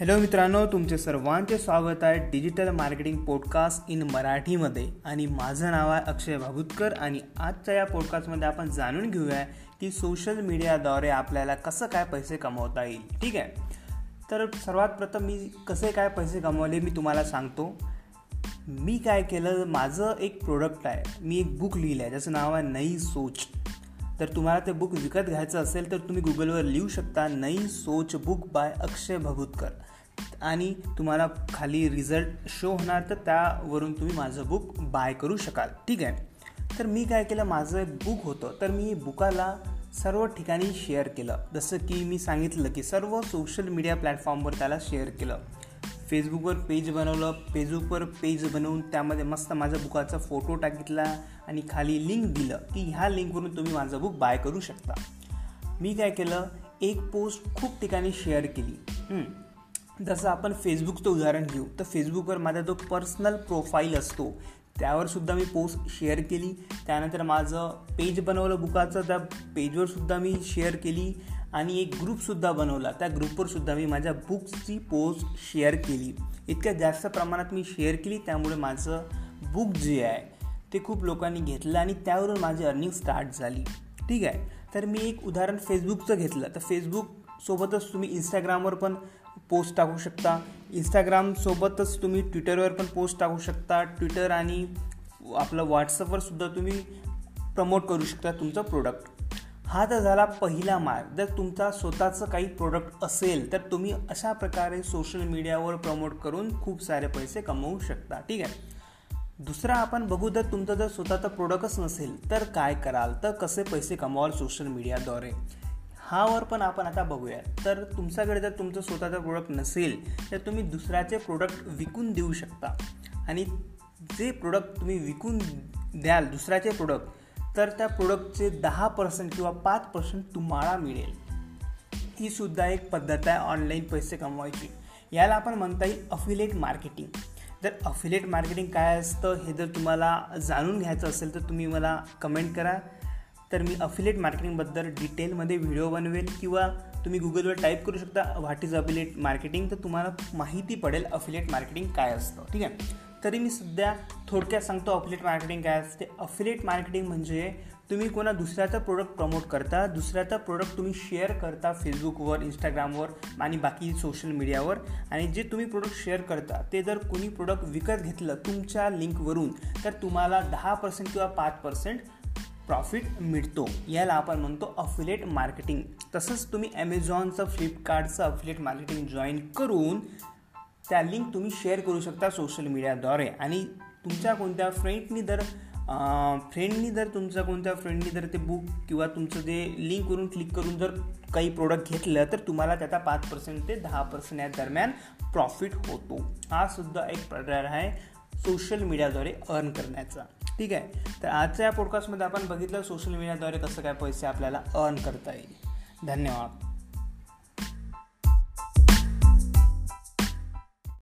Hello मित्रांनो तुमचे सर्वांचे स्वागत आहे डिजिटल मार्केटिंग पॉडकास्ट इन मराठीमध्ये. आणि माझं नाव आहे अक्षय भागुतकर आणि आजच्या या पॉडकास्टमध्ये आपण जाणून घेऊया की सोशल मीडियाद्वारे आपल्याला कसं काय पैसे कमवता येईल. ठीक आहे? तर सर्वात प्रथम मी कसे काय पैसे कमवले मी तुम्हाला सांगतो. मी काय केलं माझं एक प्रोडक्ट आहे. मी एक बुक लिहिलं आहे ज्याचं नाव आहे नई सोच. तर तुम्हाला ते बुक विकत घ्यायचं असेल तर तुम्ही गुगलवर लिहू शकता नई सोच बुक बाय अक्षय भगुतकर. आणि तुम्हाला खाली रिझल्ट शो होणार तर त्यावरून तुम्ही माझं बुक बाय करू शकाल. ठीक आहे? तर मी काय केलं? माझं एक बुक होतं. तर मी बुकाला सर्व ठिकाणी शेअर केलं. जसं की मी सांगितलं की सर्व सोशल मीडिया प्लॅटफॉर्मवर त्याला शेअर केलं. फेसबुकवर पेज बनवलं. फेसबुकवर पेज बनवून त्यामध्ये मस्त माझ्या बुकाचा फोटो टाकितला आणि खाली लिंक दिलं की ह्या लिंकवरून तुम्ही माझं बुक बाय करू शकता. मी काय केलं? एक पोस्ट खूप ठिकाणी शेअर केली. जसं आपण फेसबुकचं उदाहरण घेऊ तर फेसबुकवर माझा जो पर्सनल प्रोफाईल असतो त्यावरसुद्धा मी पोस्ट शेअर केली. त्यानंतर माझं पेज बनवलं बुकाचं त्या पेजवरसुद्धा मी शेअर केली. आणि एक ग्रुपसुद्धा बनवला त्या ग्रुपवरसुद्धा मी माझ्या बुक्सची पोस्ट शेअर केली. इतक्या जास्त प्रमाणात मी शेअर केली त्यामुळे माझं बुक जे आहे ते खूप लोकांनी घेतलं आणि त्यावरून माझी अर्निंग स्टार्ट झाली. ठीक आहे? तर मी एक उदाहरण फेसबुकचं घेतलं. तर फेसबुक सोबतच तुम्ही इंस्टाग्रामवर पण पोस्ट टाकू शकता. इंस्टाग्रामसोबतच तुम्ही ट्विटरवर पण पोस्ट टाकू शकता. ट्विटर आणि आपलं व्हॉट्सअपवर सुद्धा तुम्ही प्रमोट करू शकता तुमचं प्रोडक्ट हा तर झाला पहिला मार्ग. जर तुमचा स्वतःचं काही प्रोडक्ट असेल तर तुम्ही अशा प्रकारे सोशल मीडियावर प्रमोट करून खूप सारे पैसे कमवू शकता. ठीक आहे? दुसरा आपण बघू जर तुमचं जर स्वतःचं प्रोडक्टच नसेल तर काय कराल? तर कसे पैसे कमवाल सोशल मीडियाद्वारे हावर पण आपण आता बघूया तर तुमच्याकडे जर तुमचं स्वतःचं प्रोडक्ट नसेल तर तुम्ही दुसऱ्याचे प्रोडक्ट विकून देऊ शकता. आणि जे प्रोडक्ट तुम्ही विकून द्याल दुसऱ्याचे प्रोडक्ट तर त्या प्रोडक्टचे दहा पर्सेंट किंवा पाच पर्सेंट तुम्हाला मिळेल. ही सुद्धा एक पद्धत आहे ऑनलाईन पैसे कमवायची. याला आपण म्हणता येईल अफिलेट मार्केटिंग जर अफिलेट मार्केटिंग काय असतं हे जर तुम्हाला जाणून घ्यायचं असेल तर तुम्ही मला कमेंट करा. तर मी अफिलेट मार्केटिंगबद्दल डिटेलमध्ये व्हिडिओ बनवेल किंवा तुम्ही गुगलवर टाईप करू शकता व्हॉट इज अफिलेट मार्केटिंग तर तुम्हाला माहिती पडेल अफिलेट मार्केटिंग काय असतं ठीक आहे? तरी मी सध्या थोडक्यात सांगतो अफिलेट मार्केटिंग काय असते. अफिलेट मार्केटिंग म्हणजे तुम्ही कोणा दुसऱ्याचा प्रोडक्ट प्रमोट करता दुसऱ्याचा प्रोडक्ट तुम्ही शेअर करता फेसबुकवर इंस्टाग्रामवर आणि बाकी सोशल मीडियावर आणि जे तुम्ही प्रोडक्ट शेअर करता ते जर कोणी प्रोडक्ट विकत घेतलं तुमच्या लिंकवरून तर तुम्हाला दहा पर्सेंट किंवा पाच पर्सेंट प्रॉफिट मिळतो. याला आपण म्हणतो अफिलेट मार्केटिंग तसंच तुम्ही ॲमेझॉनचं फ्लिपकार्टचं अफिलेट मार्केटिंग जॉईन करून त्या लिंक तुम्ही शेअर करू शकता सोशल मीडियाद्वारे आणि तुमच्या कोणत्या फ्रेंडनी जर फ्रेंडनी जर तुमच्या कोणत्या फ्रेंडनी जर ते बुक किंवा तुमचं जे लिंकवरून क्लिक करून जर काही प्रोडक्ट घेतलं तर तुम्हाला त्याचा पाच पर्सेंट ते दहा पर्सेंट या दरम्यान प्रॉफिट होतो. हा सुद्धा एक प्रकार आहे सोशल मीडियाद्वारे अर्न करण्याचा. ठीक आहे. तर आजच्या या पॉडकास्टमध्ये आपण बघितलं सोशल मीडियाद्वारे कसं काय पैसे आपल्याला अर्न करता येईल. धन्यवाद.